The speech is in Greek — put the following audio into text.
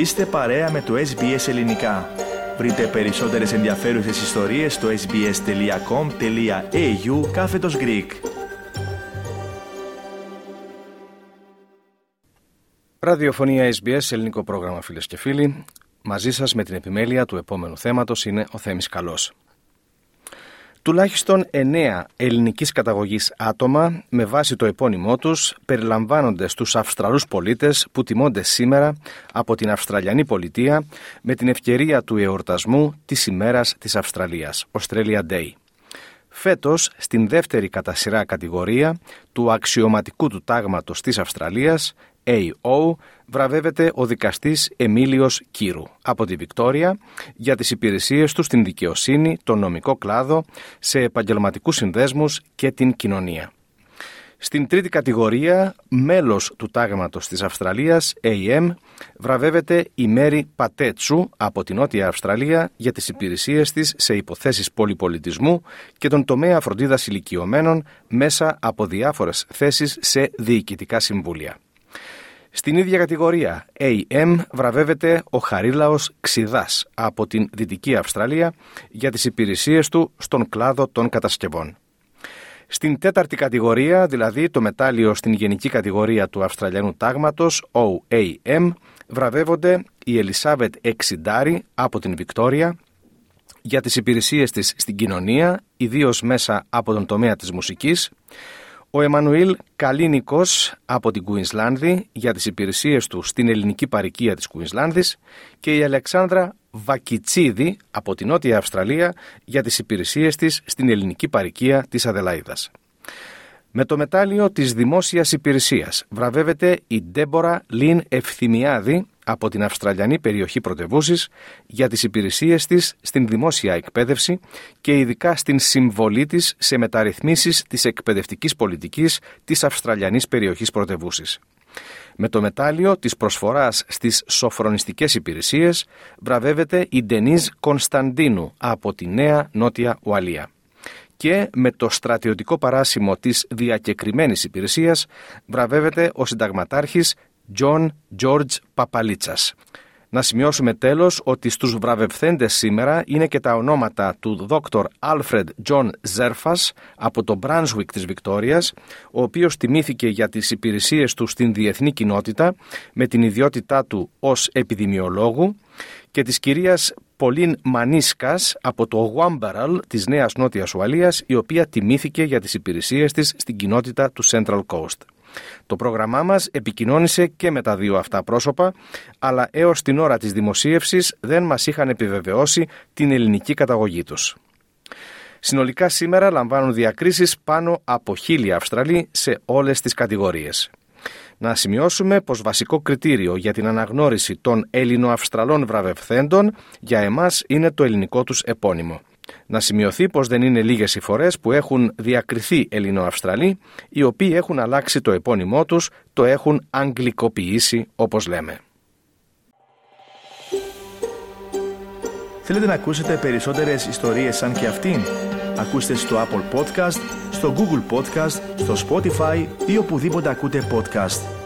Είστε παρέα με το SBS Ελληνικά. Βρείτε περισσότερες ενδιαφέρουσες ιστορίες στο sbs.com.au κάθετος Greek. Ραδιοφωνία SBS, ελληνικό πρόγραμμα φίλες και φίλοι. Μαζί σας με την επιμέλεια του επόμενου θέματος είναι ο Θέμης Καλός. Τουλάχιστον 9 ελληνικής καταγωγής άτομα με βάση το επώνυμό τους περιλαμβάνονται στους Αυστραλούς πολίτες που τιμώνται σήμερα από την Αυστραλιανή πολιτεία με την ευκαιρία του εορτασμού της ημέρας της Αυστραλίας, Australia Day. Φέτος, στην δεύτερη κατά σειρά κατηγορία του αξιωματικού του τάγματος της Αυστραλίας, AO βραβεύεται ο δικαστής Εμίλιος Κύρου από τη Βικτόρια για τις υπηρεσίες του στην δικαιοσύνη, τον νομικό κλάδο, σε επαγγελματικούς συνδέσμους και την κοινωνία. Στην τρίτη κατηγορία, μέλος του τάγματος της Αυστραλίας, AM, βραβεύεται η Μέρη Πατέτσου από την Νότια Αυστραλία για τις υπηρεσίες της σε υποθέσεις πολυπολιτισμού και τον τομέα φροντίδας ηλικιωμένων μέσα από διάφορες θέσεις σε διοικητικά συμβούλια. Στην ίδια κατηγορία AM βραβεύεται ο Χαρίλαος Ξιδάς από την Δυτική Αυστραλία για τις υπηρεσίες του στον κλάδο των κατασκευών. Στην τέταρτη κατηγορία, δηλαδή το μετάλλιο στην γενική κατηγορία του Αυστραλιανού τάγματος, OAM, βραβεύονται η Ελισάβετ Εξιντάρη από την Βικτόρια για τις υπηρεσίες της στην κοινωνία, ιδίως μέσα από τον τομέα της μουσικής, ο Εμμανουήλ Καλίνικος από την Κουινσλάνδη για τις υπηρεσίες του στην ελληνική παροικία της Κουινσλάνδης και η Αλεξάνδρα Βακιτσίδη από την Νότια Αυστραλία για τις υπηρεσίες της στην ελληνική παροικία της Αδελαίδας. Με το μετάλλιο της Δημόσιας Υπηρεσίας βραβεύεται η Ντέμπορα Λίν Ευθυμιάδη από την Αυστραλιανή περιοχή πρωτευούσης για τις υπηρεσίες της στην δημόσια εκπαίδευση και ειδικά στην συμβολή της σε μεταρρυθμίσεις της εκπαιδευτικής πολιτικής της Αυστραλιανής περιοχής πρωτευούσης. Με το μετάλλιο της προσφοράς στις σωφρονιστικές υπηρεσίες βραβεύεται η Ντενίζ Κωνσταντίνου από τη Νέα Νότια Ουαλία και με το στρατιωτικό παράσημο της διακεκριμένης υπηρεσίας βραβεύεται ο συνταγματάρχης John George Παπαλίτσας. Να σημειώσουμε τέλος ότι στους βραβευθέντες σήμερα είναι και τα ονόματα του Dr. Alfred John Zerfas από το Brunswick της Βικτόριας, ο οποίος τιμήθηκε για τις υπηρεσίες του στην διεθνή κοινότητα με την ιδιότητά του ως επιδημιολόγου και της κυρίας Πολίν Μανίσκας από το Wambaral της Νέας Νότιας Ουαλίας, η οποία τιμήθηκε για τις υπηρεσίες της στην κοινότητα του Central Coast. Το πρόγραμμά μας επικοινώνησε και με τα δύο αυτά πρόσωπα, αλλά έως την ώρα της δημοσίευσης δεν μας είχαν επιβεβαιώσει την ελληνική καταγωγή τους. Συνολικά σήμερα λαμβάνουν διακρίσεις πάνω από χίλια Αυστραλοί σε όλες τις κατηγορίες. Να σημειώσουμε πως βασικό κριτήριο για την αναγνώριση των Ελληνοαυστραλών βραβευθέντων για εμάς είναι το ελληνικό τους επώνυμο. Να σημειωθεί πως δεν είναι λίγες οι φορές που έχουν διακριθεί Ελληνοαυστραλοί, οι οποίοι έχουν αλλάξει το επώνυμό τους, το έχουν αγγλικοποιήσει όπως λέμε. Θέλετε να ακούσετε περισσότερες ιστορίες σαν και αυτήν; Ακούστε στο Apple Podcast, στο Google Podcast, στο Spotify ή οπουδήποτε ακούτε podcast.